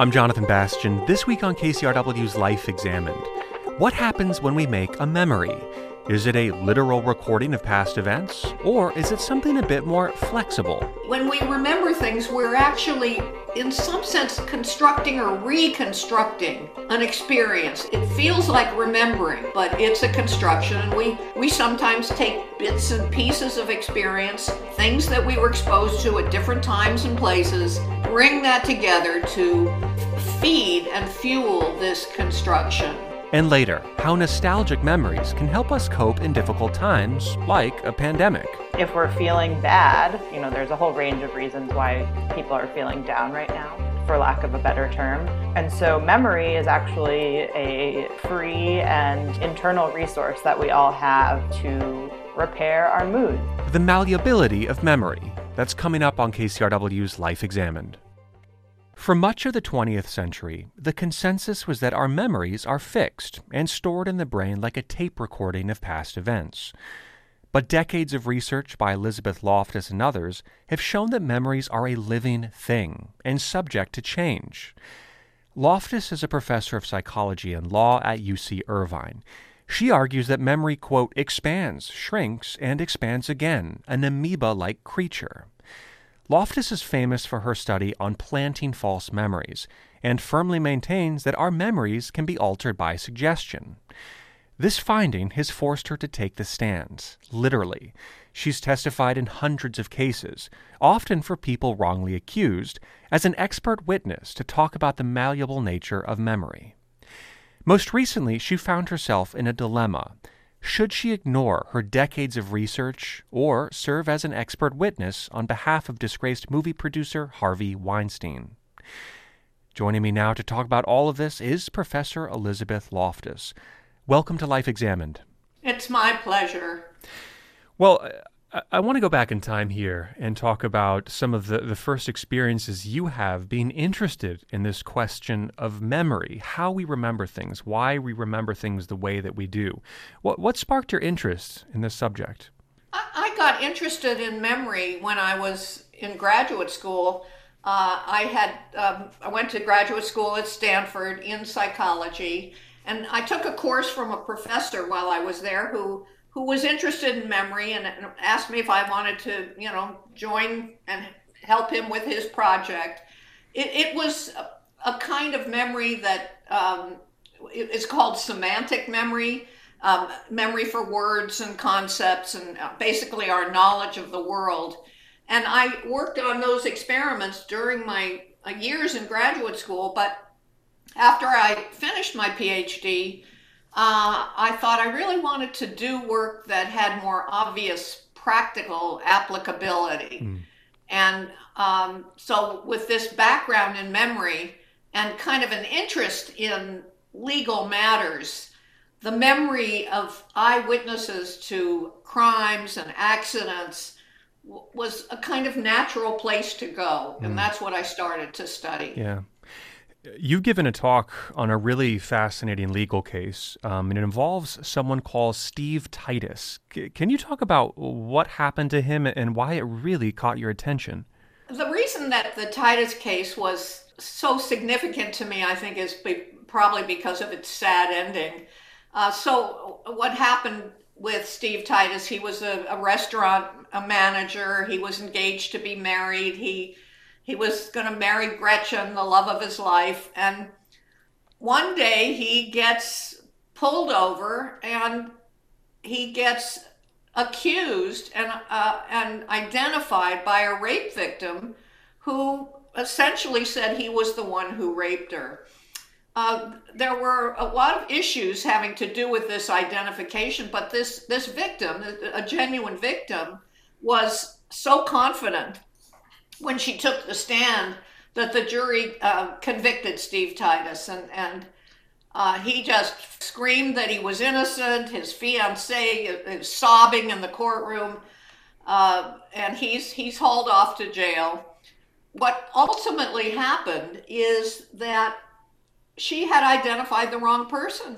I'm Jonathan Bastian. This week on KCRW's Life Examined. What happens when we make a memory? Is it a literal recording of past events, or is it something a bit more flexible? When we remember things, we're actually, in some sense, constructing or reconstructing an experience. It feels like remembering, but it's a construction, and we, we sometimes take bits and pieces of experience, things that we were exposed to at different times and places, bring that together to feed and fuel this construction. And later, how nostalgic memories can help us cope in difficult times, like a pandemic. If we're feeling bad, you know, there's a whole range of reasons why people are feeling down right now, for lack of a better term. And so, memory is actually a free and internal resource that we all have to repair our mood. The malleability of memory. That's coming up on KCRW's Life Examined. For much of the 20th century, the consensus was that our memories are fixed and stored in the brain like a tape recording of past events. But decades of research by Elizabeth Loftus and others have shown that memories are a living thing and subject to change. Loftus is a professor of psychology and law at UC Irvine. She argues that memory, quote, expands, shrinks, and expands again, an amoeba like creature. Loftus is famous for her study on planting false memories and firmly maintains that our memories can be altered by suggestion. This finding has forced her to take the stand, literally. She's testified in hundreds of cases, often for people wrongly accused, as an expert witness to talk about the malleable nature of memory. Most recently, she found herself in a dilemma should she ignore her decades of research or serve as an expert witness on behalf of disgraced movie producer Harvey Weinstein? Joining me now to talk about all of this is Professor Elizabeth Loftus. Welcome to Life Examined. It's my pleasure. Well, I, want to go back in time here and talk about some of the, the first experiences you have being interested in this question of memory, how we remember things, why we remember things the way that we do. What, what sparked your interest in this subject? I, I got interested in memory when I was in graduate school. Uh, I had um, I went to graduate school at Stanford in psychology, and I took a course from a professor while I was there who who was interested in memory and asked me if I wanted to, you know, join and help him with his project. It, it was a, a, kind of memory that um, it's called semantic memory, um, memory for words and concepts, and uh, basically our knowledge of the world. And I worked on those experiments during my uh, years in graduate school, but after I finished my PhD, uh, I thought I really wanted to do work that had more obvious practical applicability. Mm. And um, so, with this background in memory and kind of an interest in legal matters, the memory of eyewitnesses to crimes and accidents w- was a kind of natural place to go. And mm. that's what I started to study. Yeah. You've given a talk on a really fascinating legal case, um, and it involves someone called Steve Titus. C- can you talk about what happened to him and why it really caught your attention? The reason that the Titus case was so significant to me, I think, is be- probably because of its sad ending. Uh, so, what happened with Steve Titus? He was a, a restaurant a manager. He was engaged to be married. He he was going to marry Gretchen, the love of his life. And one day he gets pulled over and he gets accused and, uh, and identified by a rape victim who essentially said he was the one who raped her. Uh, there were a lot of issues having to do with this identification, but this, this victim, a genuine victim, was so confident when she took the stand that the jury uh, convicted Steve Titus, and and uh, he just screamed that he was innocent. His fiancee is sobbing in the courtroom, uh, and he's he's hauled off to jail. What ultimately happened is that she had identified the wrong person.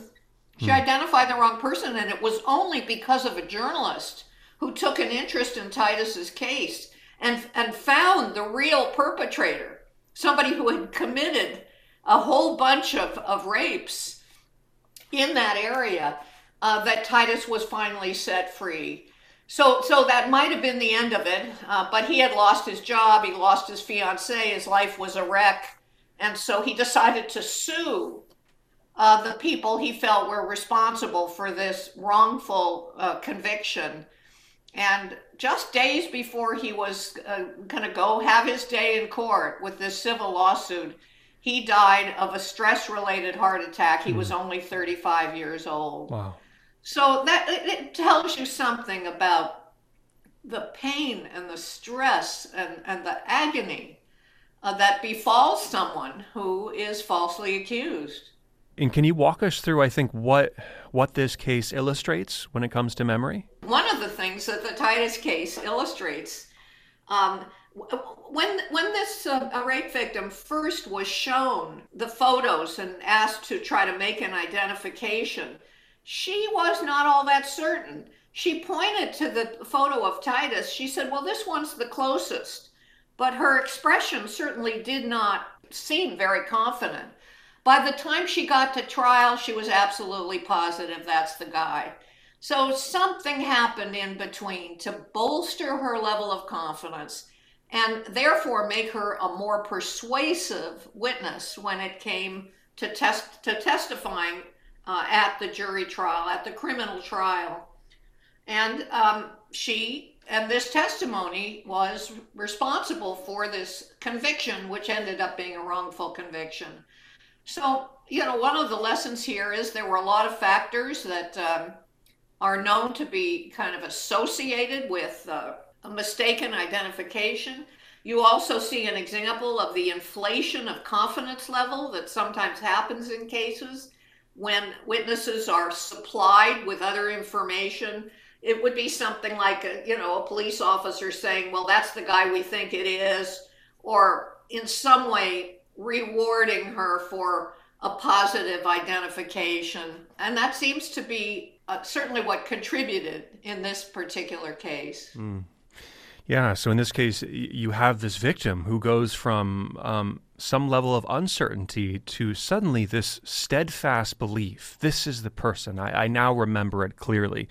She hmm. identified the wrong person, and it was only because of a journalist who took an interest in Titus's case and, and found the real perpetrator, somebody who had committed a whole bunch of, of rapes in that area uh, that Titus was finally set free. So, so that might have been the end of it, uh, but he had lost his job, he lost his fiancee, his life was a wreck, and so he decided to sue uh, the people he felt were responsible for this wrongful uh, conviction. And just days before he was uh, going to go have his day in court with this civil lawsuit, he died of a stress related heart attack. He was hmm. only 35 years old. Wow. So that it tells you something about the pain and the stress and, and the agony uh, that befalls someone who is falsely accused. And can you walk us through, I think, what what this case illustrates when it comes to memory? One of the things that the Titus case illustrates, um, when when this uh, rape victim first was shown the photos and asked to try to make an identification, she was not all that certain. She pointed to the photo of Titus. She said, Well, this one's the closest. But her expression certainly did not seem very confident. By the time she got to trial, she was absolutely positive that's the guy. So something happened in between to bolster her level of confidence and therefore make her a more persuasive witness when it came to test to testifying uh, at the jury trial, at the criminal trial. And um, she and this testimony was responsible for this conviction, which ended up being a wrongful conviction. So, you know, one of the lessons here is there were a lot of factors that um, are known to be kind of associated with uh, a mistaken identification. You also see an example of the inflation of confidence level that sometimes happens in cases when witnesses are supplied with other information it would be something like a, you know a police officer saying well that's the guy we think it is or in some way rewarding her for a positive identification and that seems to be uh, certainly what contributed in this particular case mm. Yeah. So in this case, you have this victim who goes from um, some level of uncertainty to suddenly this steadfast belief. This is the person. I, I now remember it clearly,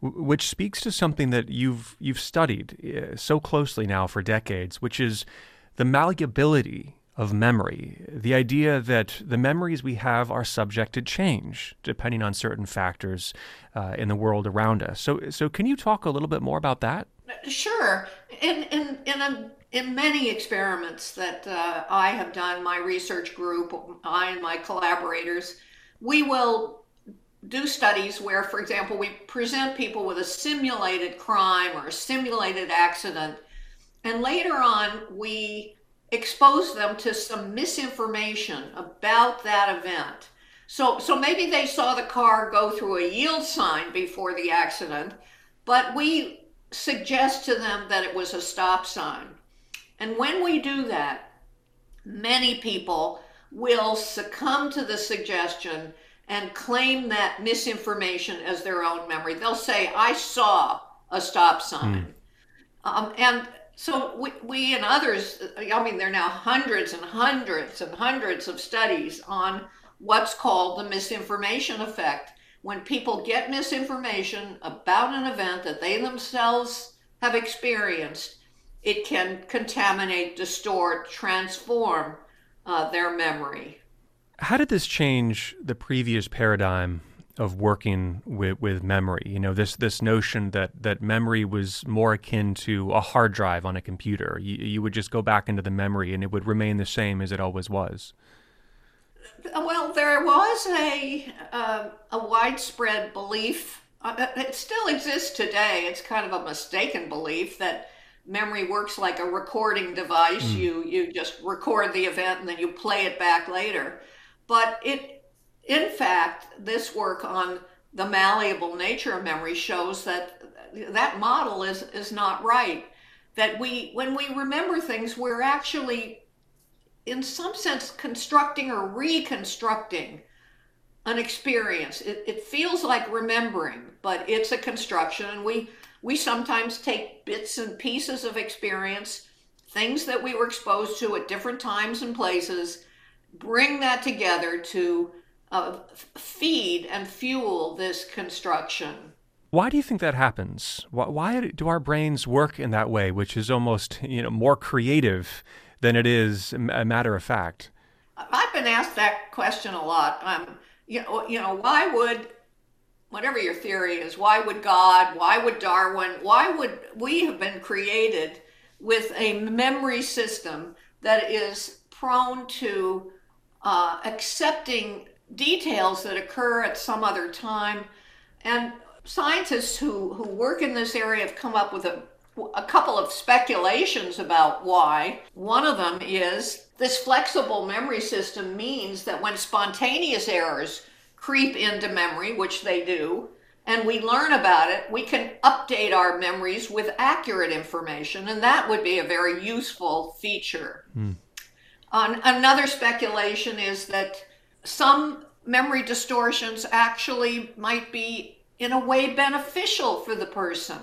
which speaks to something that you've you've studied uh, so closely now for decades, which is the malleability of memory. The idea that the memories we have are subject to change depending on certain factors uh, in the world around us. So, so can you talk a little bit more about that? Sure. In in in a, in many experiments that uh, I have done, my research group, I and my collaborators, we will do studies where, for example, we present people with a simulated crime or a simulated accident, and later on we expose them to some misinformation about that event. So, so maybe they saw the car go through a yield sign before the accident, but we suggest to them that it was a stop sign. And when we do that, many people will succumb to the suggestion and claim that misinformation as their own memory. They'll say, I saw a stop sign. Mm. Um, and so we, we and others, I mean, there are now hundreds and hundreds and hundreds of studies on what's called the misinformation effect when people get misinformation about an event that they themselves have experienced, it can contaminate, distort, transform uh, their memory. How did this change the previous paradigm of working with, with memory? You know, this this notion that that memory was more akin to a hard drive on a computer. You, you would just go back into the memory and it would remain the same as it always was. Well, there was a uh, a widespread belief. Uh, it still exists today. It's kind of a mistaken belief that memory works like a recording device. Mm. You you just record the event and then you play it back later. But it, in fact, this work on the malleable nature of memory shows that that model is is not right. That we when we remember things, we're actually in some sense, constructing or reconstructing an experience. It, it, feels like remembering, but it's a construction, and we we sometimes take bits and pieces of experience, things that we were exposed to at different times and places, bring that together to uh, feed and fuel this construction. Why do you think that happens? Why, why, do our brains work in that way, which is almost you know more creative than it is a matter of fact? I've been asked that question a lot. Um, you know, you know, why would whatever your theory is, why would God, why would Darwin, why would we have been created with a memory system that is prone to uh, accepting details that occur at some other time? And scientists who, who work in this area have come up with a, a couple of speculations about why. One of them is this flexible memory system means that when spontaneous errors creep into memory, which they do, and we learn about it, we can update our memories with accurate information, and that would be a very useful feature. Mm. another speculation is that some memory distortions actually might be, in a way, beneficial for the person.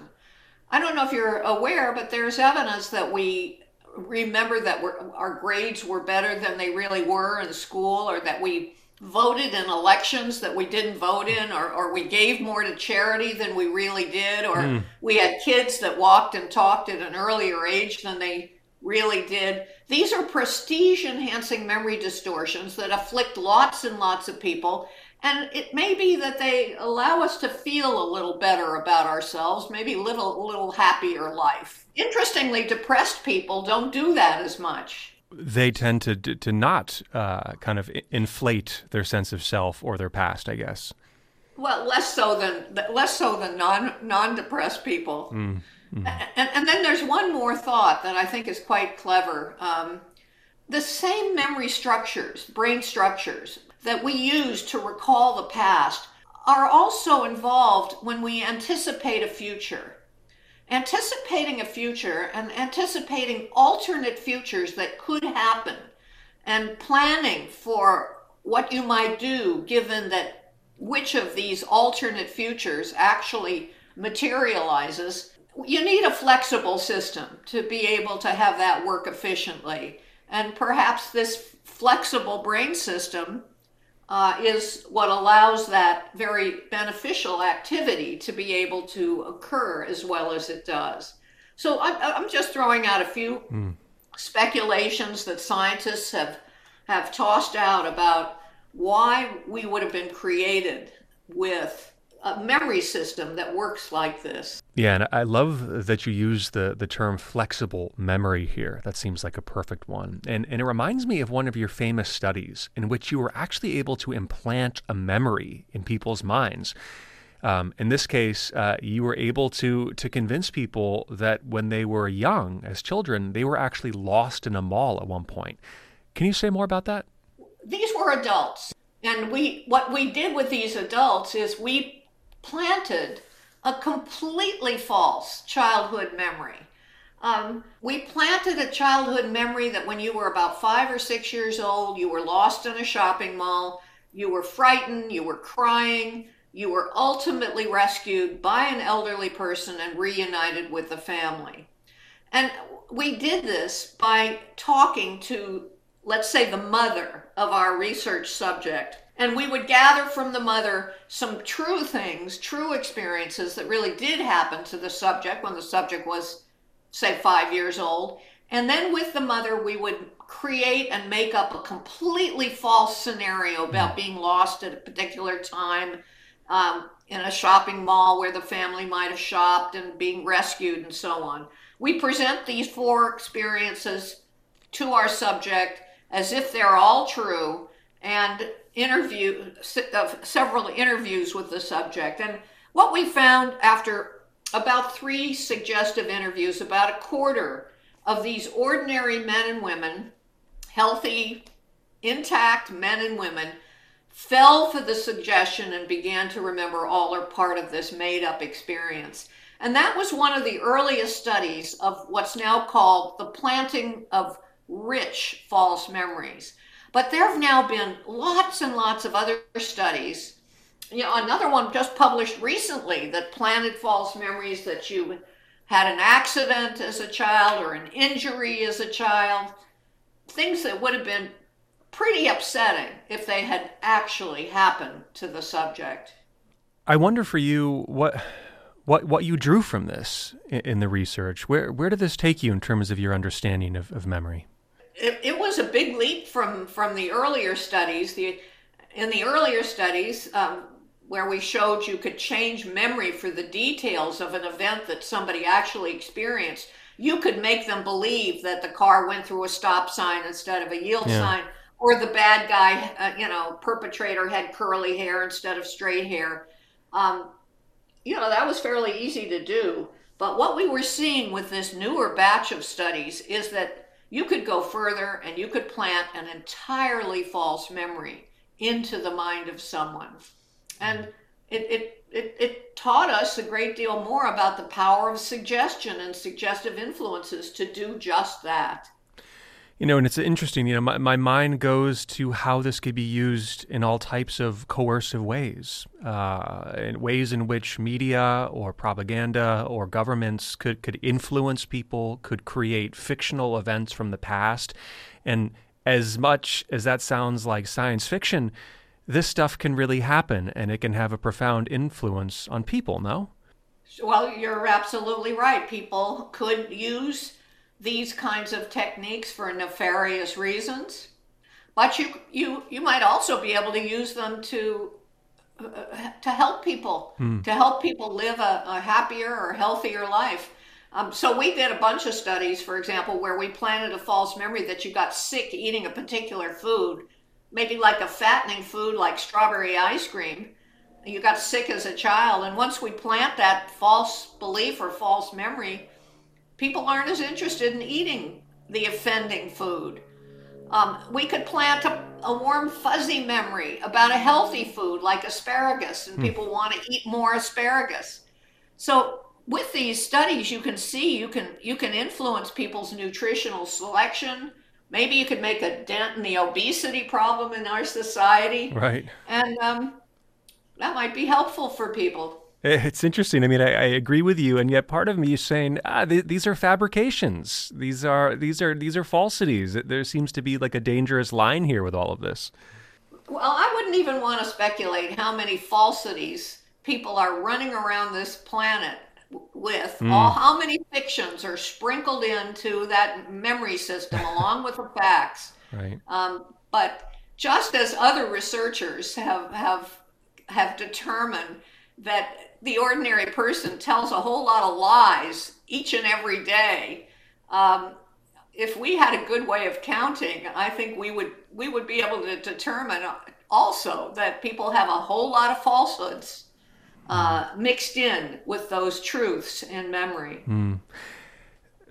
I don't know if you're aware, but there's evidence that we remember that our grades were better than they really were in school, or that we voted in elections that we didn't vote in, or, or we gave more to charity than we really did, or mm. we had kids that walked and talked at an earlier age than they really did. These are prestige enhancing memory distortions that afflict lots and lots of people. And it may be that they allow us to feel a little better about ourselves, maybe a little, little happier life. Interestingly, depressed people don't do that as much they tend to to not uh, kind of inflate their sense of self or their past, I guess. Well, less so than less so than non non depressed people. Mm, mm. And, and, then there's one more thought that I think is quite clever. Um, the same memory structures, brain structures that we use to recall the past, are also involved when we anticipate a future anticipating a future and anticipating alternate futures that could happen and planning for what you might do given that which of these alternate futures actually materializes you need a flexible system to be able to have that work efficiently and perhaps this flexible brain system uh, is what allows that very beneficial activity to be able to occur as well as it does. So I'm, I'm just throwing out a few mm. speculations that scientists have have tossed out about why we would have been created with a memory system that works like this. Yeah, and I love that you use the the term flexible memory here. That seems like a perfect one. And and it reminds me of one of your famous studies in which you were actually able to implant a memory in people's minds. Um, in this case, uh, you were able to to convince people that when they were young, as children, they were actually lost in a mall at one point. Can you say more about that? These were adults, and we what we did with these adults is we planted a completely false childhood memory. Um, we planted a childhood memory that when you were about five or six years old, you were lost in a shopping mall, you were frightened, you were crying, you were ultimately rescued by an elderly person and reunited with the family. And we did this by talking to, let's say, the mother of our research subject and we would gather from the mother some true things, true experiences that really did happen to the subject when the subject was, say, five years old. And then with the mother, we would create and make up a completely false scenario about being lost at a particular time um, in a shopping mall where the family might have shopped and being rescued and so on. We present these four experiences to our subject as if they're all true and interview of uh, several interviews with the subject. And what we found after about three suggestive interviews, about a quarter of these ordinary men and women, healthy, intact men and women, fell for the suggestion and began to remember all or part of this made up experience. And that was one of the earliest studies of what's now called the planting of rich false memories. But there have now been lots and lots of other studies. You know, another one just published recently that planted false memories that you had an accident as a child or an injury as a child, things that would have been pretty upsetting if they had actually happened to the subject. I wonder for you what what what you drew from this in, in the research. Where where did this take you in terms of your understanding of, of memory? It, it was a big leap from from the earlier studies. The in the earlier studies, um, where we showed you could change memory for the details of an event that somebody actually experienced, you could make them believe that the car went through a stop sign instead of a yield yeah. sign, or the bad guy, uh, you know, perpetrator had curly hair instead of straight hair. Um, you know, that was fairly easy to do. But what we were seeing with this newer batch of studies is that you could go further and you could plant an entirely false memory into the mind of someone. And it, it, it, it, taught us a great deal more about the power of suggestion and suggestive influences to do just that. You know, and it's interesting, you know, my, my mind goes to how this could be used in all types of coercive ways, uh, in ways in which media or propaganda or governments could, could influence people, could create fictional events from the past. And as much as that sounds like science fiction, this stuff can really happen and it can have a profound influence on people, no? Well, you're absolutely right. People could use these kinds of techniques for nefarious reasons, but you you you might also be able to use them to uh, to help people hmm. to help people live a, a happier or healthier life. Um, so we did a bunch of studies, for example, where we planted a false memory that you got sick eating a particular food, maybe like a fattening food like strawberry ice cream. You got sick as a child, and once we plant that false belief or false memory, people aren't as interested in eating the offending food. Um, we could plant a, a, warm, fuzzy memory about a healthy food like asparagus, and mm. people want to eat more asparagus. So, with these studies, you can see you can you can influence people's nutritional selection. Maybe you could make a dent in the obesity problem in our society, right? And um, that might be helpful for people. It's interesting. I mean, I, I, agree with you, and yet part of me is saying, ah, th- these are fabrications. These are these are these are falsities. There seems to be like a dangerous line here with all of this. Well, I wouldn't even want to speculate how many falsities people are running around this planet with. Mm. All how many fictions are sprinkled into that memory system along with the facts. Right. Um, but just as other researchers have have have determined that the ordinary person tells a whole lot of lies each and every day. Um, if we had a good way of counting, I think we would we would be able to determine also that people have a whole lot of falsehoods uh, mixed in with those truths in memory. Mm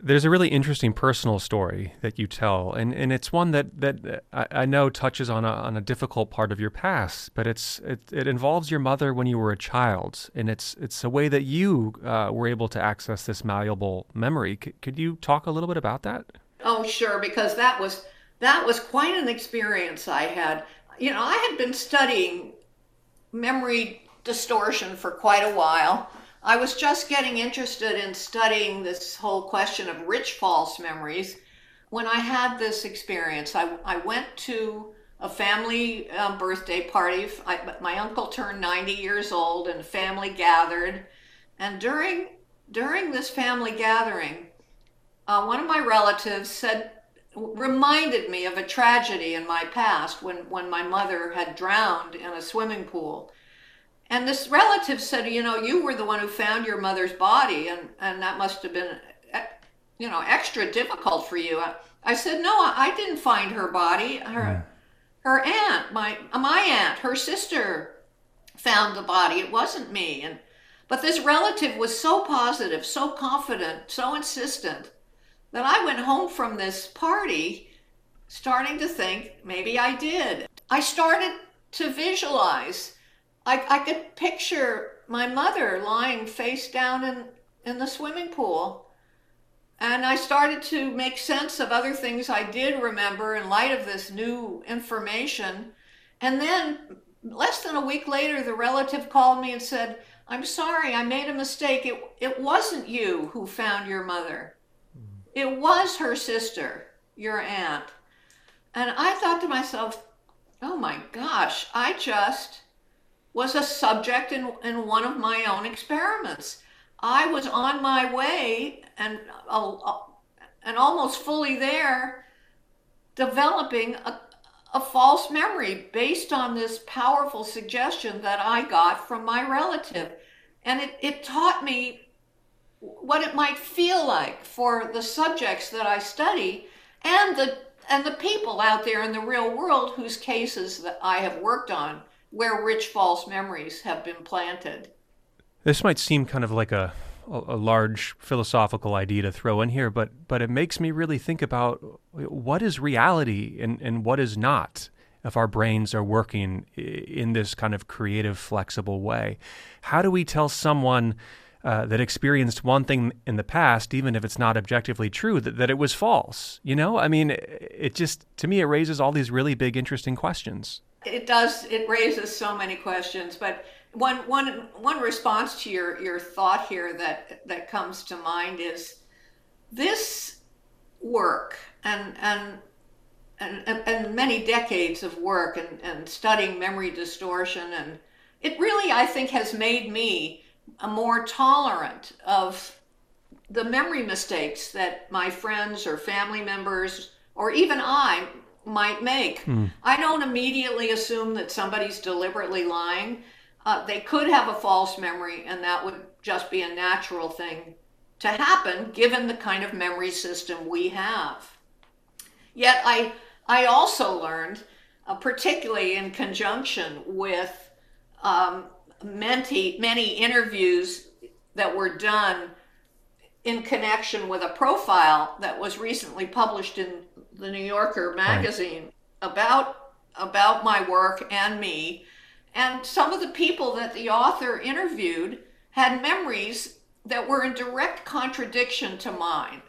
there's a really interesting personal story that you tell, and, and it's one that, that I, I know touches on a, on a difficult part of your past, but it's it, it involves your mother when you were a child, and it's it's a way that you uh, were able to access this malleable memory. C- could you talk a little bit about that? Oh, sure, because that was that was quite an experience I had. You know, I had been studying memory distortion for quite a while I was just getting interested in studying this whole question of rich false memories when I had this experience. I, I went to a family um, birthday party. I, my uncle turned 90 years old and family gathered. And during, during this family gathering, uh, one of my relatives said, reminded me of a tragedy in my past when, when my mother had drowned in a swimming pool. And this relative said, you know, you were the one who found your mother's body, and, and that must have been, eh, you know, extra difficult for you. I, I said, no, I didn't find her body. Her, her aunt, my my aunt, her sister, found the body. It wasn't me. And but this relative was so positive, so confident, so insistent that I went home from this party starting to think maybe I did. I started to visualize I, I could picture my mother lying face down in, in the swimming pool. And I started to make sense of other things I did remember in light of this new information. And then, less than a week later, the relative called me and said, I'm sorry, I made a mistake. It, it wasn't you who found your mother, hmm. it was her sister, your aunt. And I thought to myself, oh my gosh, I just was a subject in, in one of my own experiments. I was on my way and, uh, and almost fully there developing a, a false memory based on this powerful suggestion that I got from my relative. And it, it taught me what it might feel like for the subjects that I study and the and the people out there in the real world whose cases that I have worked on where rich false memories have been planted. This might seem kind of like a a large philosophical idea to throw in here, but but it makes me really think about what is reality and, and what is not if our brains are working in this kind of creative, flexible way. How do we tell someone uh, that experienced one thing in the past, even if it's not objectively true, that, that it was false? You know, I mean, it just, to me, it raises all these really big, interesting questions. It does, it raises so many questions, but one, one, one response to your, your thought here that, that comes to mind is this work and, and and, and, many decades of work and, and studying memory distortion and it really i think has made me a more tolerant of the memory mistakes that my friends or family members or even I might make. Mm. I don't immediately assume that somebody's deliberately lying. Uh, they could have a false memory, and that would just be a natural thing to happen given the kind of memory system we have. Yet I, I also learned, uh, particularly in conjunction with um, many, many interviews that were done in connection with a profile that was recently published in the New Yorker magazine right. about about my work and me. And some of the people that the author interviewed had memories that were in direct contradiction to mine.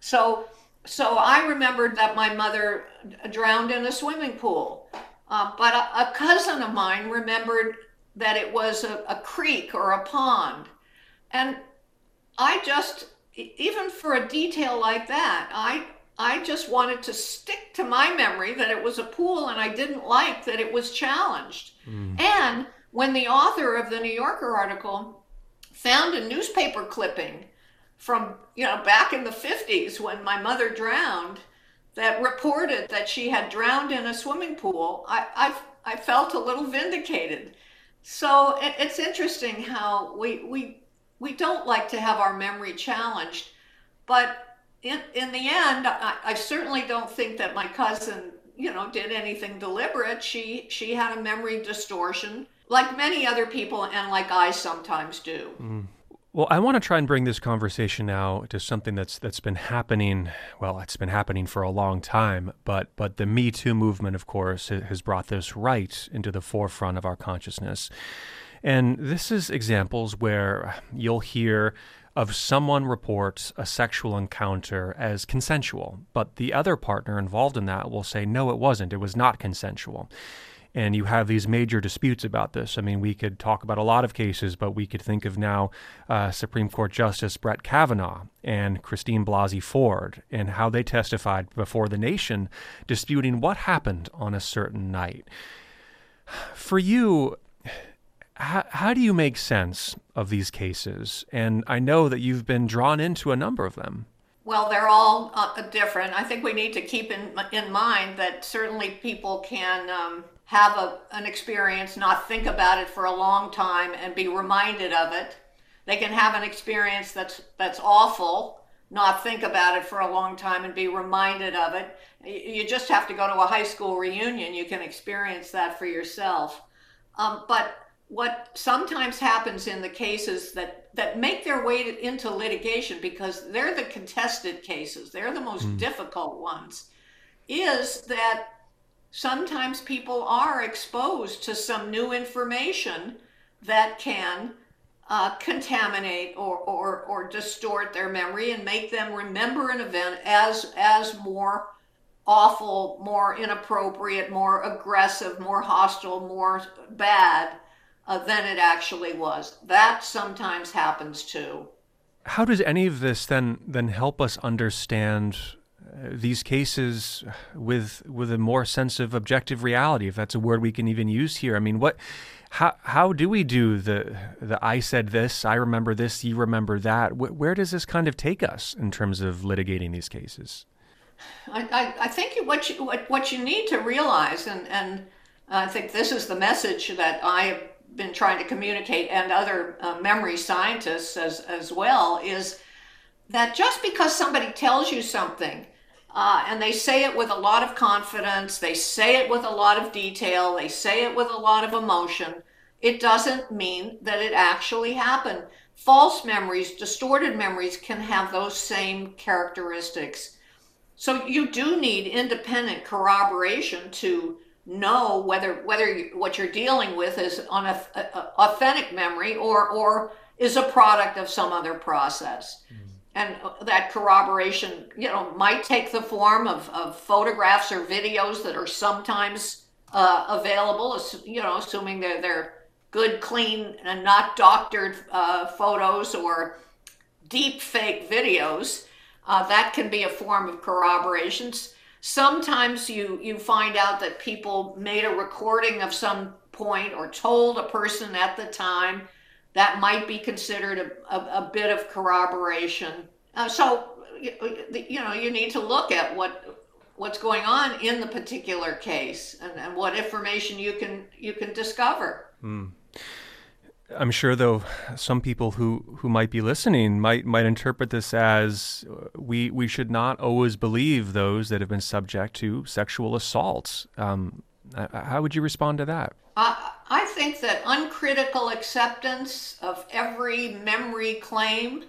So so I remembered that my mother drowned in a swimming pool. Uh, but a, a cousin of mine remembered that it was a, a creek or a pond. And I just, even for a detail like that, I I just wanted to stick to my memory that it was a pool and I didn't like that it was challenged. Mm. And when the author of the New Yorker article found a newspaper clipping from, you know, back in the 50s when my mother drowned that reported that she had drowned in a swimming pool, I, I, I felt a little vindicated so it, it's interesting how we we we don't like to have our memory challenged, but in in the end, I, I certainly don't think that my cousin you know did anything deliberate. She she had a memory distortion like many other people and like I sometimes do. Mm. Well, I want to try and bring this conversation now to something that's that's been happening. Well, it's been happening for a long time, but but the Me Too movement, of course, has brought this right into the forefront of our consciousness. And this is examples where you'll hear of someone reports a sexual encounter as consensual, but the other partner involved in that will say, no, it wasn't. It was not consensual and you have these major disputes about this. I mean, we could talk about a lot of cases, but we could think of now uh, Supreme Court Justice Brett Kavanaugh and Christine Blasey Ford and how they testified before the nation, disputing what happened on a certain night. For you, how, how do you make sense of these cases? And I know that you've been drawn into a number of them. Well, they're all uh, different. I think we need to keep in in mind that certainly people can um, have a, an experience, not think about it for a long time, and be reminded of it. They can have an experience that's that's awful, not think about it for a long time, and be reminded of it. You just have to go to a high school reunion. You can experience that for yourself. Um, but what sometimes happens in the cases that that make their way to, into litigation because they're the contested cases, they're the most mm. difficult ones, is that sometimes people are exposed to some new information that can uh, contaminate or, or, or distort their memory and make them remember an event as, as more awful, more inappropriate, more aggressive, more hostile, more bad uh, than it actually was. That sometimes happens too. How does any of this then then help us understand these cases with with a more sense of objective reality, if that's a word we can even use here. I mean, what how how do we do the the I said this, I remember this, you remember that? where does this kind of take us in terms of litigating these cases? I, I, I think what you what, what you need to realize, and and I think this is the message that I been trying to communicate, and other uh, memory scientists as as well, is that just because somebody tells you something. Uh, and they say it with a lot of confidence, they say it with a lot of detail, they say it with a lot of emotion it doesn't mean that it actually happened. False memories, distorted memories can have those same characteristics. So you do need independent corroboration to know whether whether what you're dealing with is on a, a authentic memory or or is a product of some other process. Mm. And that corroboration, you know, might take the form of, of photographs or videos that are sometimes uh, available, you know, assuming they're, they're good, clean, and not doctored uh, photos or deep fake videos. Uh, that can be a form of corroborations. Sometimes you, you find out that people made a recording of some point or told a person at the time. That might be considered a, a, a bit of corroboration. Uh, so, you know, you need to look at what what's going on in the particular case and, and what information you can you can discover. Mm. I'm sure, though, some people who, who might be listening might might interpret this as uh, we we should not always believe those that have been subject to sexual assaults. Um, how would you respond to that? I, I think that uncritical acceptance of every memory claim,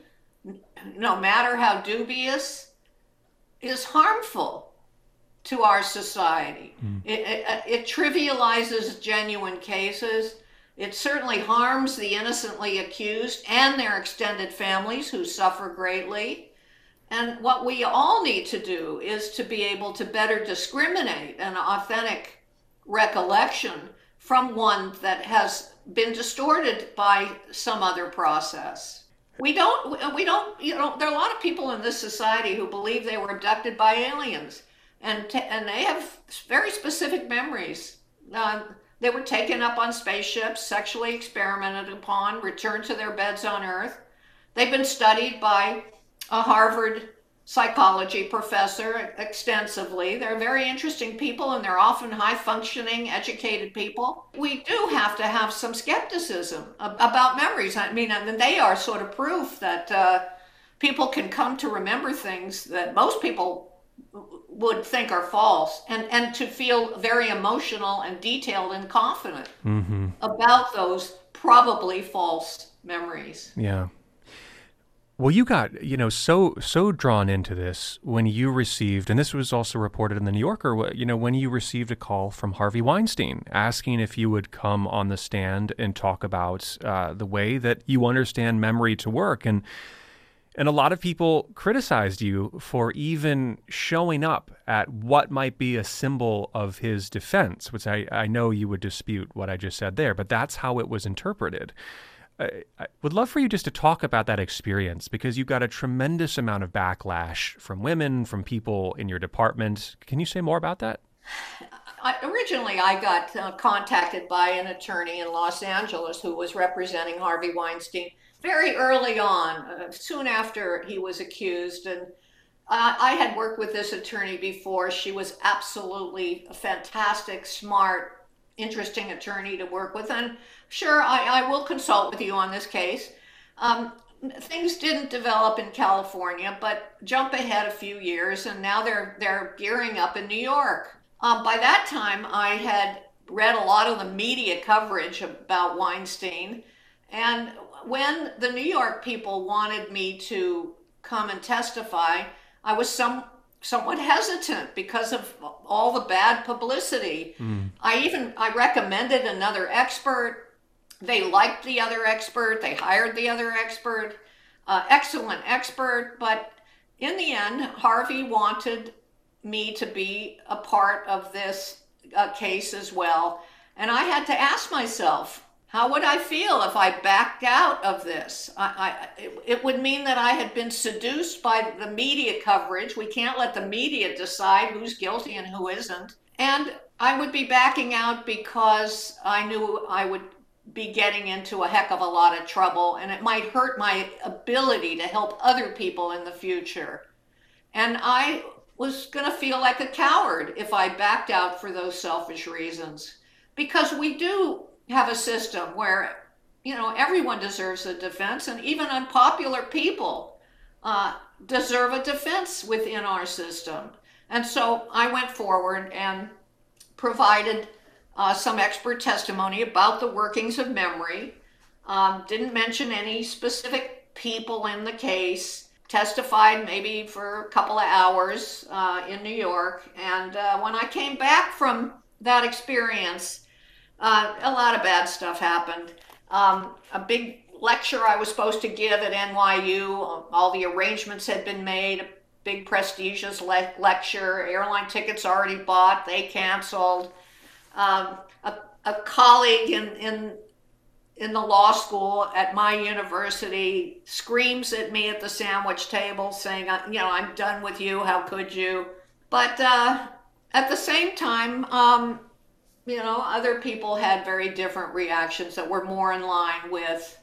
no matter how dubious, is harmful to our society. Mm. It, it, it trivializes genuine cases it certainly harms the innocently accused and their extended families who suffer greatly. And what we all need to do is to be able to better discriminate an authentic recollection from one that has been distorted by some other process. We don't, we don't, you know, there are a lot of people in this society who believe they were abducted by aliens and, t- and they have very specific memories. Uh, they were taken up on spaceships, sexually experimented upon, returned to their beds on Earth. They've been studied by a Harvard psychology professor extensively. They're very interesting people and they're often high functioning, educated people. We do have to have some skepticism about memories. I mean, and they are sort of proof that uh, people can come to remember things that most people would think are false and and to feel very emotional and detailed and confident mm-hmm. about those probably false memories. Yeah. Well you got you know so so drawn into this when you received and this was also reported in the new yorker you know when you received a call from harvey weinstein asking if you would come on the stand and talk about uh, the way that you understand memory to work. And and a lot of people criticized you for even showing up at what might be a symbol of his defense, which I, I know you would dispute what I just said there, but that's how it was interpreted. I, I would love for you just to talk about that experience because you got a tremendous amount of backlash from women, from people in your department. Can you say more about that? I, originally, I got uh, contacted by an attorney in Los Angeles who was representing Harvey Weinstein very early on, uh, soon after he was accused. And uh, I had worked with this attorney before. She was absolutely a fantastic, smart, interesting attorney to work with. And sure, I, I will consult with you on this case. Um, things didn't develop in California, but jump ahead a few years, and now they're they're gearing up in New York. Um, by that time, I had read a lot of the media coverage about Weinstein, and when the New York people wanted me to come and testify, I was some somewhat hesitant because of all the bad publicity. Mm. I even I recommended another expert. They liked the other expert. They hired the other expert. Uh, excellent expert, but in the end, Harvey wanted me to be a part of this uh, case as well. And I had to ask myself, How would I feel if I backed out of this? I, I, it, it would mean that I had been seduced by the media coverage. We can't let the media decide who's guilty and who isn't. And I would be backing out because I knew I would be getting into a heck of a lot of trouble and it might hurt my ability to help other people in the future. And I was going to feel like a coward if I backed out for those selfish reasons. Because we do have a system where, you know, everyone deserves a defense, and even unpopular people uh, deserve a defense within our system. And so I went forward and provided uh, some expert testimony about the workings of memory. Um, didn't mention any specific people in the case. Testified maybe for a couple of hours uh, in New York. And uh, when I came back from that experience, uh, a lot of bad stuff happened. Um, a big lecture I was supposed to give at NYU, all the arrangements had been made, a big prestigious le- lecture, airline tickets already bought, they canceled. Um, a, a colleague in, in in the law school at my university screams at me at the sandwich table saying, uh, you know, I'm done with you. How could you? But uh, at the same time, um, you know, other people had very different reactions that were more in line with,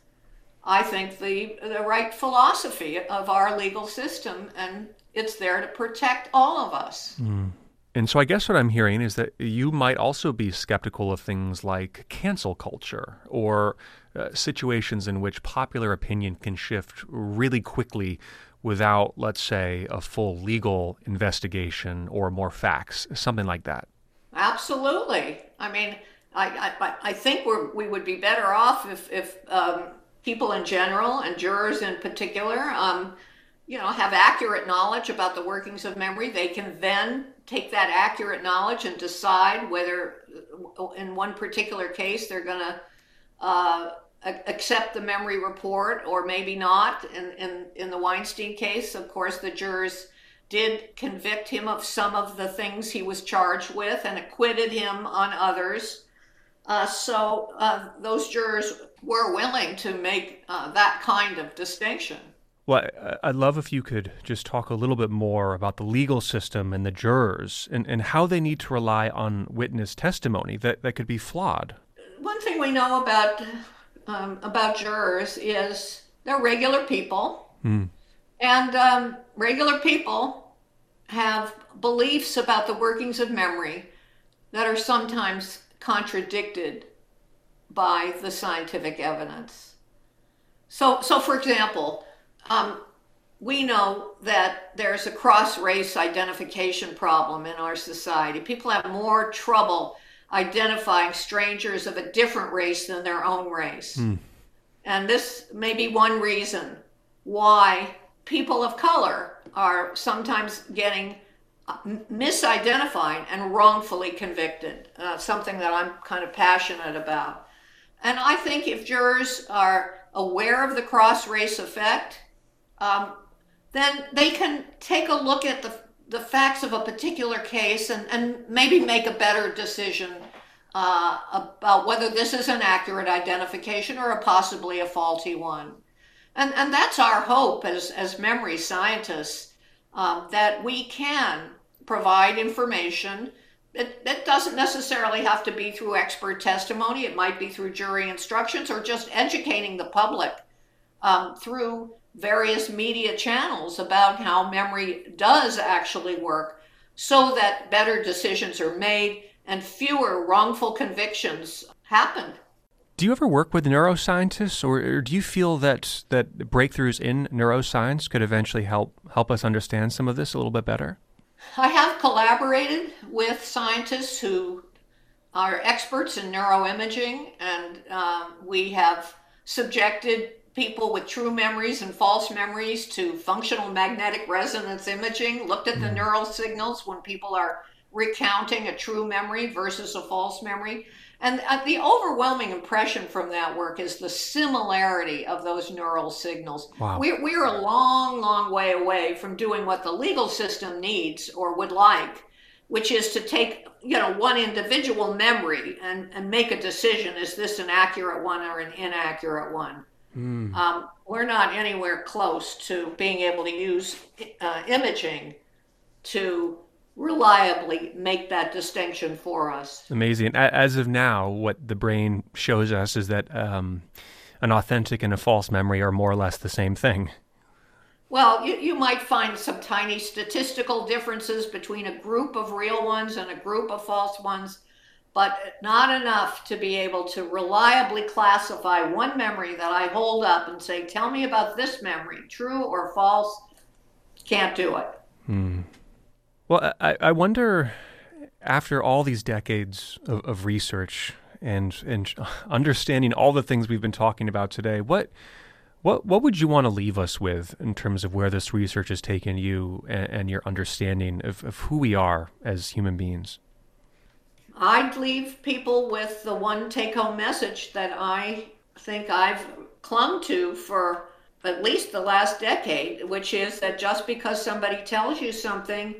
I think, the, the right philosophy of our legal system. And it's there to protect all of us. Mm. And so I guess what I'm hearing is that you might also be skeptical of things like cancel culture or uh, situations in which popular opinion can shift really quickly without, let's say, a full legal investigation or more facts, something like that. Absolutely. I mean, I, I, I think we're, we would be better off if, if um, people in general and jurors in particular, um, you know, have accurate knowledge about the workings of memory. They can then take that accurate knowledge and decide whether, in one particular case, they're going to uh, accept the memory report or maybe not. In, in, in the Weinstein case, of course, the jurors did convict him of some of the things he was charged with and acquitted him on others. Uh, so uh, those jurors were willing to make uh, that kind of distinction. Well, I'd love if you could just talk a little bit more about the legal system and the jurors and, and how they need to rely on witness testimony that, that could be flawed. One thing we know about um, about jurors is they're regular people, mm. and um, regular people have beliefs about the workings of memory that are sometimes contradicted by the scientific evidence. So, so for example, um, we know that there's a cross race identification problem in our society. People have more trouble identifying strangers of a different race than their own race. Mm. And this may be one reason why people of color are sometimes getting uh, misidentified and wrongfully convicted, uh, something that I'm kind of passionate about. And I think if jurors are aware of the cross race effect, um, then they can take a look at the, the facts of a particular case and, and maybe make a better decision uh, about whether this is an accurate identification or a possibly a faulty one. And, and that's our hope as, as memory scientists um, that we can provide information. It, it doesn't necessarily have to be through expert testimony, it might be through jury instructions or just educating the public um, through various media channels about how memory does actually work so that better decisions are made and fewer wrongful convictions happen. Do you ever work with neuroscientists, or, do you feel that that breakthroughs in neuroscience could eventually help help us understand some of this a little bit better? I have collaborated with scientists who are experts in neuroimaging, and um, we have subjected people with true memories and false memories to functional magnetic resonance imaging, looked at the mm. neural signals when people are recounting a true memory versus a false memory. And uh, the overwhelming impression from that work is the similarity of those neural signals. Wow. We're, we're a long, long way away from doing what the legal system needs or would like, which is to take you know one individual memory and, and make a decision is this an accurate one or an inaccurate one mm. um, we're not anywhere close to being able to use uh, imaging to reliably make that distinction for us amazing as of now what the brain shows us is that um, an authentic and a false memory are more or less the same thing well, you, you might find some tiny statistical differences between a group of real ones and a group of false ones, but not enough to be able to reliably classify one memory that I hold up and say, tell me about this memory, true or false. Can't do it. Hmm. Well, I, I wonder, after all these decades of, of research and, and understanding all the things we've been talking about today, what what what would you want to leave us with in terms of where this research has taken you and, and your understanding of, of who we are as human beings? I'd leave people with the one take home message that I think I've clung to for at least the last decade, which is that just because somebody tells you something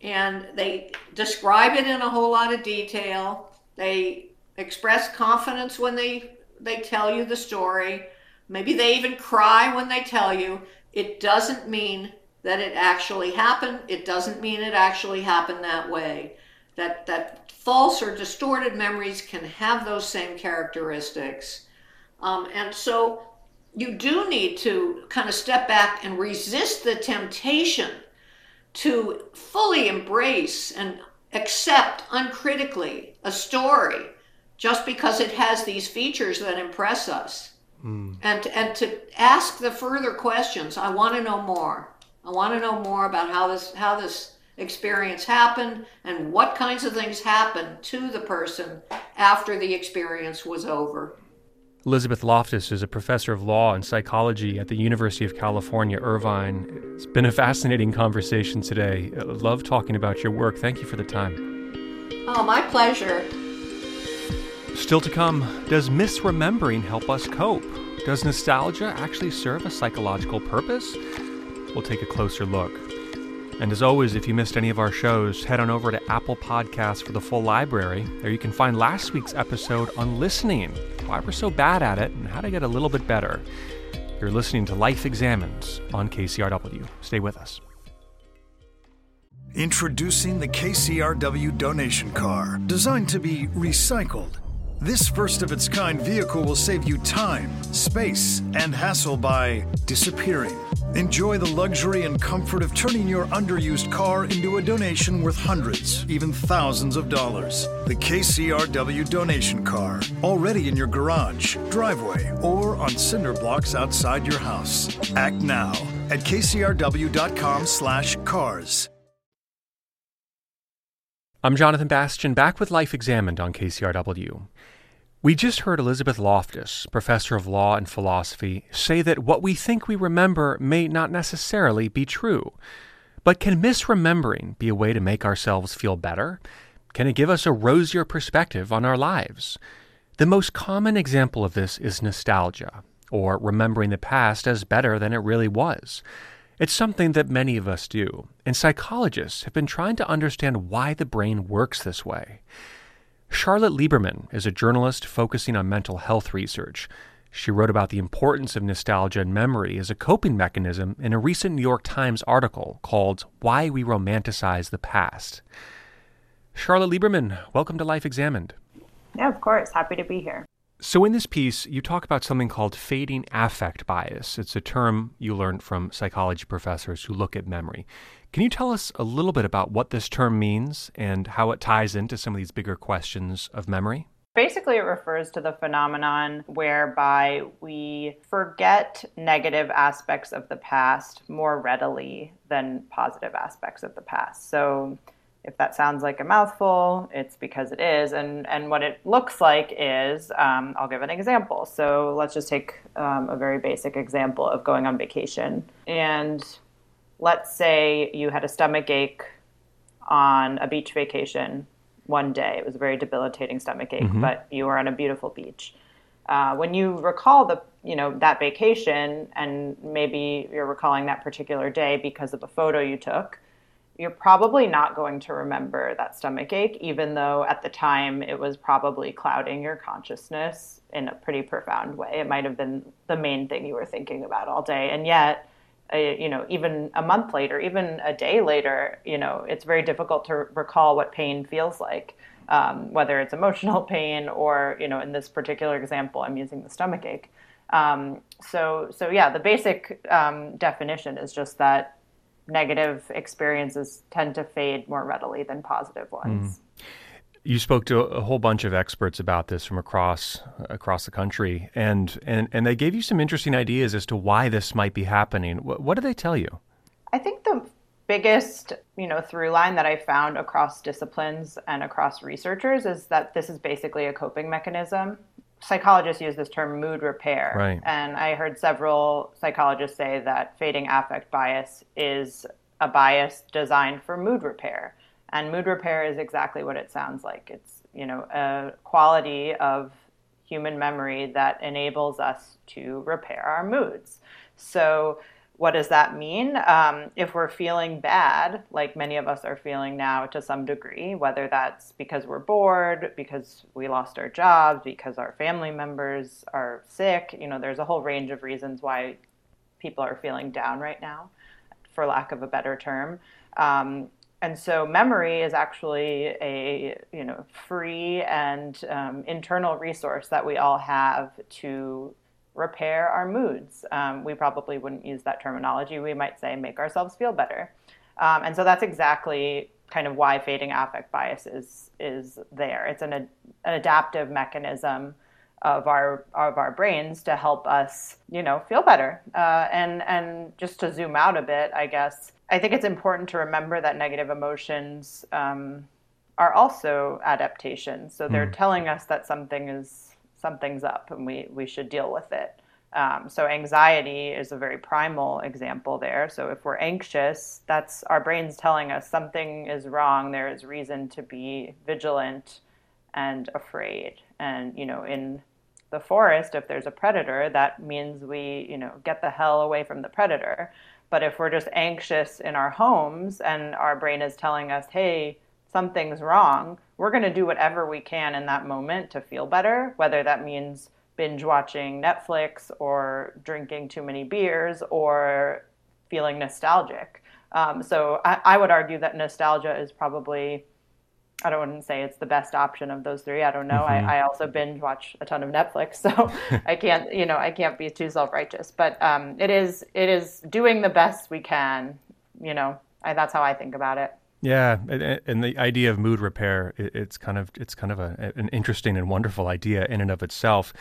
and they describe it in a whole lot of detail, they express confidence when they they tell you the story, Maybe they even cry when they tell you. It doesn't mean that it actually happened. It doesn't mean it actually happened that way. That that false or distorted memories can have those same characteristics. Um, and so you do need to kind of step back and resist the temptation to fully embrace and accept uncritically a story just because it has these features that impress us. Mm. And, and to ask the further questions. I want to know more. I want to know more about how this, how this experience happened and what kinds of things happened to the person after the experience was over. Elizabeth Loftus is a professor of law and psychology at the University of California, Irvine. It's been a fascinating conversation today. I love talking about your work. Thank you for the time. Oh, my pleasure. Still to come, does misremembering help us cope? Does nostalgia actually serve a psychological purpose? We'll take a closer look. And as always, if you missed any of our shows, head on over to Apple Podcasts for the full library. There you can find last week's episode on listening, why we're so bad at it, and how to get a little bit better. You're listening to Life Examined on KCRW. Stay with us. Introducing the KCRW donation car, designed to be recycled this first of its kind vehicle will save you time, space, and hassle by disappearing. Enjoy the luxury and comfort of turning your underused car into a donation worth hundreds, even thousands of dollars. The KCRW donation car, already in your garage, driveway, or on cinder blocks outside your house. Act now at kcrw.com/cars. I'm Jonathan Bastian, back with Life Examined on KCRW. We just heard Elizabeth Loftus, professor of law and philosophy, say that what we think we remember may not necessarily be true. But can misremembering be a way to make ourselves feel better? Can it give us a rosier perspective on our lives? The most common example of this is nostalgia, or remembering the past as better than it really was. It's something that many of us do, and psychologists have been trying to understand why the brain works this way. Charlotte Lieberman is a journalist focusing on mental health research. She wrote about the importance of nostalgia and memory as a coping mechanism in a recent New York Times article called Why We Romanticize the Past. Charlotte Lieberman, welcome to Life Examined. Yeah, of course. Happy to be here. So, in this piece, you talk about something called fading affect bias. It's a term you learned from psychology professors who look at memory. Can you tell us a little bit about what this term means and how it ties into some of these bigger questions of memory? Basically, it refers to the phenomenon whereby we forget negative aspects of the past more readily than positive aspects of the past. So, if that sounds like a mouthful, it's because it is. And, and what it looks like is um, I'll give an example. So, let's just take um, a very basic example of going on vacation. And let's say you had a stomach ache on a beach vacation one day. It was a very debilitating stomach ache, mm-hmm. but you were on a beautiful beach. Uh, when you recall the you know that vacation and maybe you're recalling that particular day because of a photo you took you're probably not going to remember that stomach ache, even though at the time it was probably clouding your consciousness in a pretty profound way. It might have been the main thing you were thinking about all day. And yet, uh, you know, even a month later, even a day later, you know, it's very difficult to recall what pain feels like, um, whether it's emotional pain or, you know, in this particular example, I'm using the stomach ache. Um, so, so yeah, the basic um, definition is just that negative experiences tend to fade more readily than positive ones. Mm. You spoke to a whole bunch of experts about this from across across the country, and and and they gave you some interesting ideas as to why this might be happening. What, what did they tell you? I think the biggest you know through line that I found across disciplines and across researchers is that this is basically a coping mechanism psychologists use this term mood repair. Right. And I heard several psychologists say that fading affect bias is a bias designed for mood repair. And mood repair is exactly what it sounds like. It's, you know, a quality of human memory that enables us to repair our moods. So what does that mean? Um, if we're feeling bad, like many of us are feeling now to some degree, whether that's because we're bored, because we lost our jobs, because our family members are sick, you know, there's a whole range of reasons why people are feeling down right now, for lack of a better term. Um, and so memory is actually a you know free and um, internal resource that we all have to repair our moods. Um, we probably wouldn't use that terminology. We might say make ourselves feel better. Um, and so that's exactly kind of why fading affect bias is is there. It's an, an adaptive mechanism of our of our brains to help us, you know, feel better. Uh, and and just to zoom out a bit, I guess I think it's important to remember that negative emotions um, are also adaptations. So they're mm. telling us that something is something's up and we, we should deal with it. Um, so anxiety is a very primal example there. So if we're anxious, that's our brain's telling us something is wrong. There is reason to be vigilant and afraid. And you know, in the forest, if there's a predator, that means we you know get the hell away from the predator. But if we're just anxious in our homes and our brain is telling us, hey, something's wrong, we're going to do whatever we can in that moment to feel better, whether that means binge watching Netflix or drinking too many beers or feeling nostalgic. Um, so I, I, would argue that nostalgia is probably, I don't want to say it's the best option of those three. I don't know. Mm-hmm. I, I, also binge watch a ton of Netflix, so I can't, you know, I can't be too self righteous. But um, it is, it is doing the best we can. You know, I, that's how I think about it. Yeah, and, the idea of mood repair, it's kind of it's kind of a, an interesting and wonderful idea in and of itself,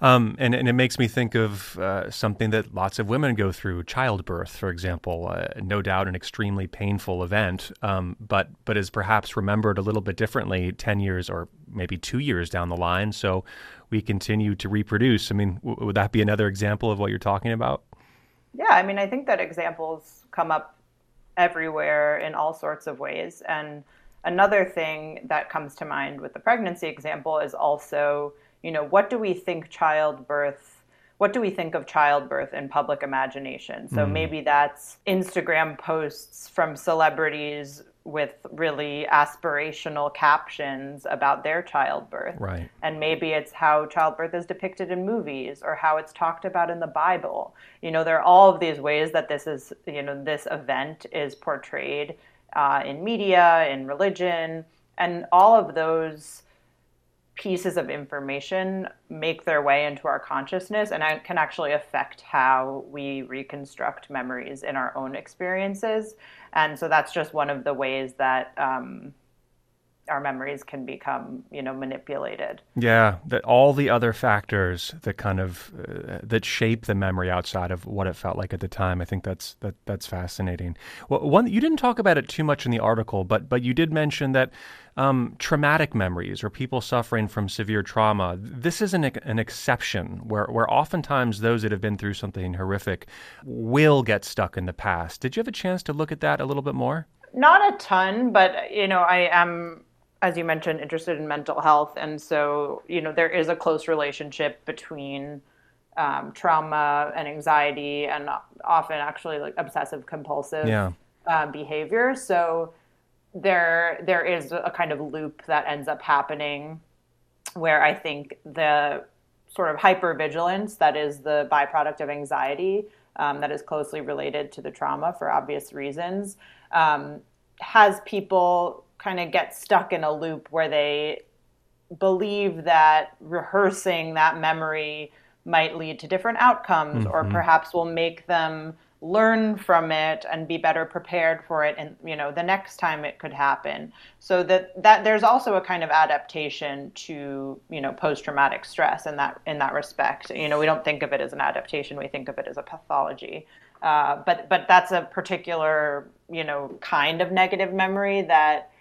um, and and it makes me think of uh, something that lots of women go through: childbirth, for example. Uh, no doubt, an extremely painful event, um, but but is perhaps remembered a little bit differently ten years or maybe two years down the line. So we continue to reproduce. I mean, w- would that be another example of what you're talking about? Yeah, I mean, I think that examples come up everywhere in all sorts of ways. And another thing that comes to mind with the pregnancy example is also, you know, what do we think childbirth what do we think of childbirth in public imagination? So mm. maybe that's Instagram posts from celebrities with really aspirational captions about their childbirth. Right. And maybe it's how childbirth is depicted in movies or how it's talked about in the Bible. You know, there are all of these ways that this is, you know, this event is portrayed uh, in media, in religion, and all of those pieces of information make their way into our consciousness and can actually affect how we reconstruct memories in our own experiences. And so that's just one of the ways that um, our memories can become you know manipulated. Yeah that all the other factors that kind of uh, that shape the memory outside of what it felt like at the time i think that's that that's fascinating. Well one you didn't talk about it too much in the article but but you did mention that um, traumatic memories or people suffering from severe trauma this is an, an exception where where oftentimes those that have been through something horrific will get stuck in the past. Did you have a chance to look at that a little bit more? Not a ton, but you know, I am as you mentioned, interested in mental health, and so you know there is a close relationship between um, trauma and anxiety, and often actually like obsessive compulsive yeah. uh, behavior. So there there is a kind of loop that ends up happening where I think the sort of hypervigilance that is the byproduct of anxiety um, that is closely related to the trauma for obvious reasons um, has people kind of get stuck in a loop where they believe that rehearsing that memory might lead to different outcomes mm-hmm. or perhaps will make them learn from it and be better prepared for it and you know the next time it could happen. So that that there's also a kind of adaptation to you know post traumatic stress in that in that respect. You know we don't think of it as an adaptation we think of it as a pathology. Uh, but but that's a particular you know kind of negative memory that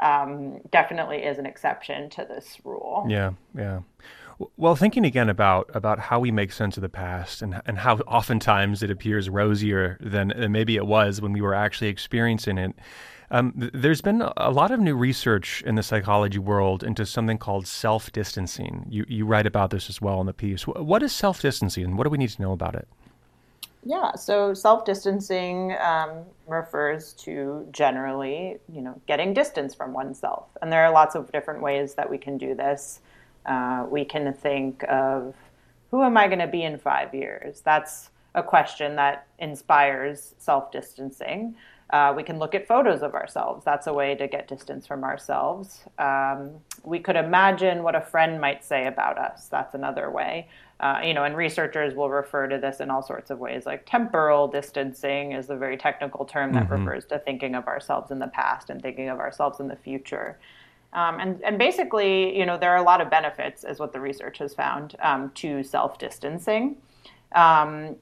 um, definitely is an exception to this rule yeah yeah well, thinking again about about how we make sense of the past and and how oftentimes it appears rosier than, than maybe it was when we were actually experiencing it. Um, th- there's been a lot of new research in the psychology world into something called self distancing. You you write about this as well in the piece. What is self distancing, and what do we need to know about it? Yeah, so self distancing um, refers to generally, you know, getting distance from oneself, and there are lots of different ways that we can do this. Uh, we can think of who am I going to be in five years? That's a question that inspires self distancing. Uh, we can look at photos of ourselves. That's a way to get distance from ourselves. Um, we could imagine what a friend might say about us. That's another way. Uh, you know, and researchers will refer to this in all sorts of ways. Like temporal distancing is a very technical term that mm-hmm. refers to thinking of ourselves in the past and thinking of ourselves in the future. Um, and, and basically, you know, there are a lot of benefits, is what the research has found, um, to self distancing, um,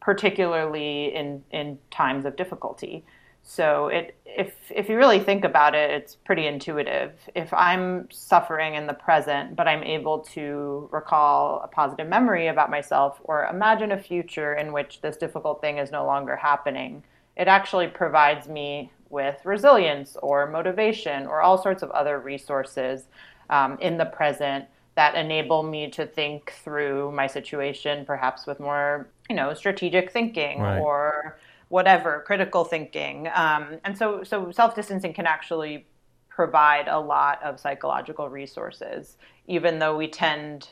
particularly in, in times of difficulty. So it, if, if you really think about it, it's pretty intuitive. If I'm suffering in the present, but I'm able to recall a positive memory about myself or imagine a future in which this difficult thing is no longer happening, it actually provides me with resilience or motivation or all sorts of other resources um, in the present that enable me to think through my situation perhaps with more you know strategic thinking right. or whatever critical thinking um, and so so self-distancing can actually provide a lot of psychological resources even though we tend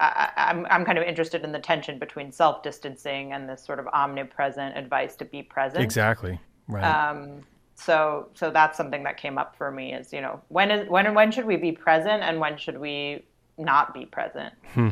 I, am I'm, I'm kind of interested in the tension between self distancing and this sort of omnipresent advice to be present. Exactly. Right. Um, so so that's something that came up for me is you know when is when and when should we be present and when should we not be present. Hmm.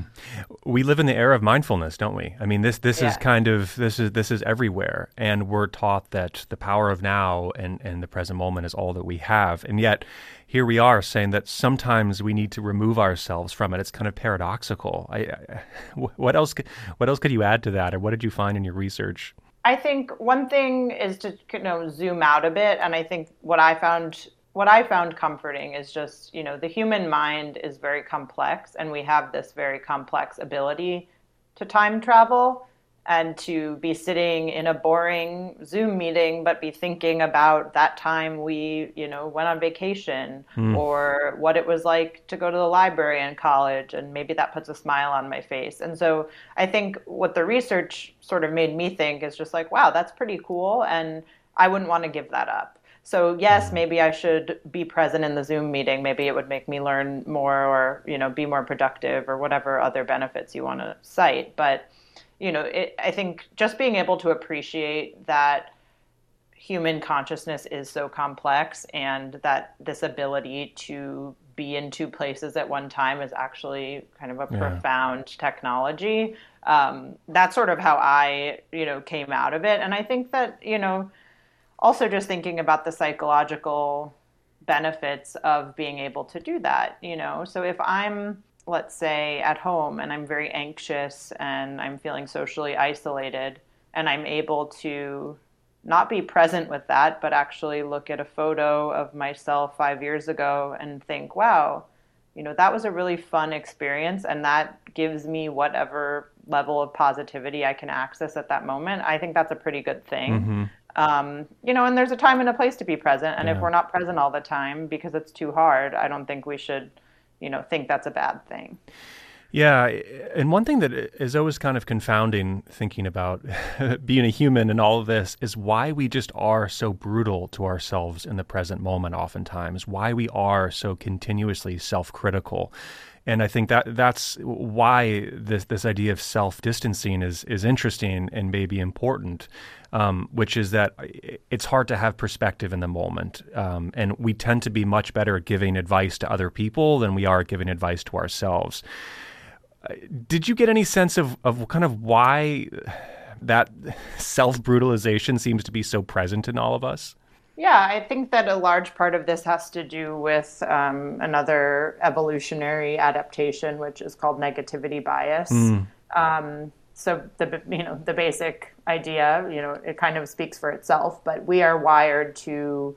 We live in the era of mindfulness, don't we? I mean, this this yeah. is kind of this is this is everywhere, and we're taught that the power of now and and the present moment is all that we have, and yet here we are saying that sometimes we need to remove ourselves from it. It's kind of paradoxical. I, I, what else? What else could you add to that, or what did you find in your research? I think one thing is to you know zoom out a bit, and I think what I found what I found comforting is just you know the human mind is very complex, and we have this very complex ability to time travel and to be sitting in a boring Zoom meeting, but be thinking about that time we, you know, went on vacation mm. or what it was like to go to the library in college. And maybe that puts a smile on my face. And so I think what the research sort of made me think is just like, wow, that's pretty cool. And I wouldn't want to give that up. So yes, maybe I should be present in the Zoom meeting. Maybe it would make me learn more or, you know, be more productive or whatever other benefits you want to cite. But you know, it, I think just being able to appreciate that human consciousness is so complex and that this ability to be in two places at one time is actually kind of a yeah. profound technology. Um, that's sort of how I, you know, came out of it. And I think that, you know, also just thinking about the psychological benefits of being able to do that, you know. So if I'm let's say, at home and I'm very anxious and I'm feeling socially isolated, and I'm able to not be present with that, but actually look at a photo of myself five years ago and think, wow, you know, that was a really fun experience, and that gives me whatever level of positivity I can access at that moment. I think that's a pretty good thing. Mm-hmm. Um, you know, and there's a time and a place to be present. And yeah. if we're not present all the time because it's too hard, I don't think we should you know think that's a bad thing Yeah, and one thing that is always kind of confounding thinking about being a human and all of this is why we just are so brutal to ourselves in the present moment oftentimes, why we are so continuously self-critical. And I think that that's why this this idea of self-distancing is is interesting and maybe important um, which is that it's hard to have perspective in the moment. Um, and we tend to be much better at giving advice to other people than we are at giving advice to ourselves. Uh, did you get any sense of, of kind of why that self brutalization seems to be so present in all of us? Yeah, I think that a large part of this has to do with um, another evolutionary adaptation, which is called negativity bias. Mm. Um, so the you know the basic idea you know it kind of speaks for itself but we are wired to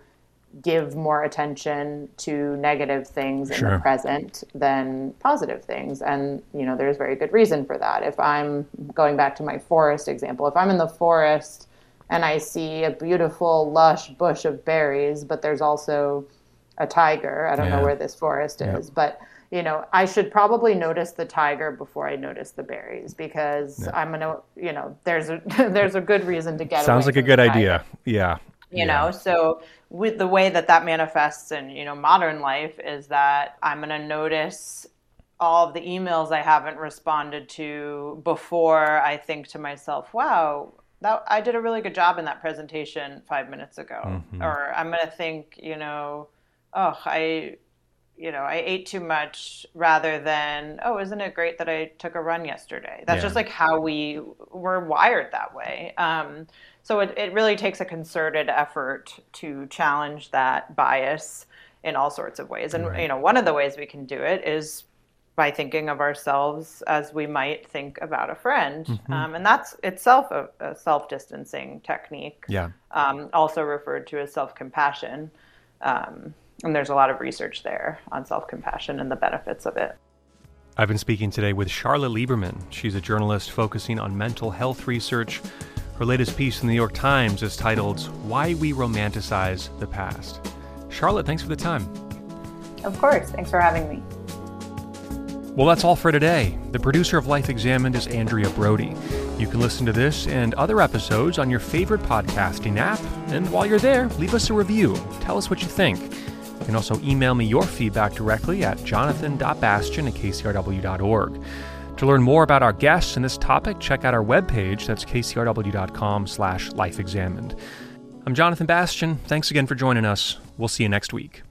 give more attention to negative things sure. in the present than positive things and you know there's very good reason for that if i'm going back to my forest example if i'm in the forest and i see a beautiful lush bush of berries but there's also a tiger i don't yeah. know where this forest is yeah. but you know, I should probably notice the tiger before I notice the berries because yeah. I'm gonna, you know, there's a there's a good reason to get. It. Sounds like a good idea. Yeah. You yeah. know, so with the way that that manifests in you know modern life is that I'm gonna notice all of the emails I haven't responded to before I think to myself, wow, that I did a really good job in that presentation five minutes ago. Mm-hmm. Or I'm gonna think, you know, oh, I you know, I ate too much rather than, oh, isn't it great that I took a run yesterday? That's yeah. just like how we were wired that way. Um, so it, it really takes a concerted effort to challenge that bias in all sorts of ways. And, right. you know, one of the ways we can do it is by thinking of ourselves as we might think about a friend. Mm-hmm. Um, and that's itself a, a self distancing technique. Yeah. Um, also referred to as self compassion. Um, and there's a lot of research there on self compassion and the benefits of it. I've been speaking today with Charlotte Lieberman. She's a journalist focusing on mental health research. Her latest piece in the New York Times is titled Why We Romanticize the Past. Charlotte, thanks for the time. Of course. Thanks for having me. Well, that's all for today. The producer of Life Examined is Andrea Brody. You can listen to this and other episodes on your favorite podcasting app. And while you're there, leave us a review. Tell us what you think. You can also email me your feedback directly at jonathan.bastian at kcrw.org. To learn more about our guests and this topic, check out our webpage. That's kcrw.com slash lifeexamined. I'm Jonathan Bastian. Thanks again for joining us. We'll see you next week.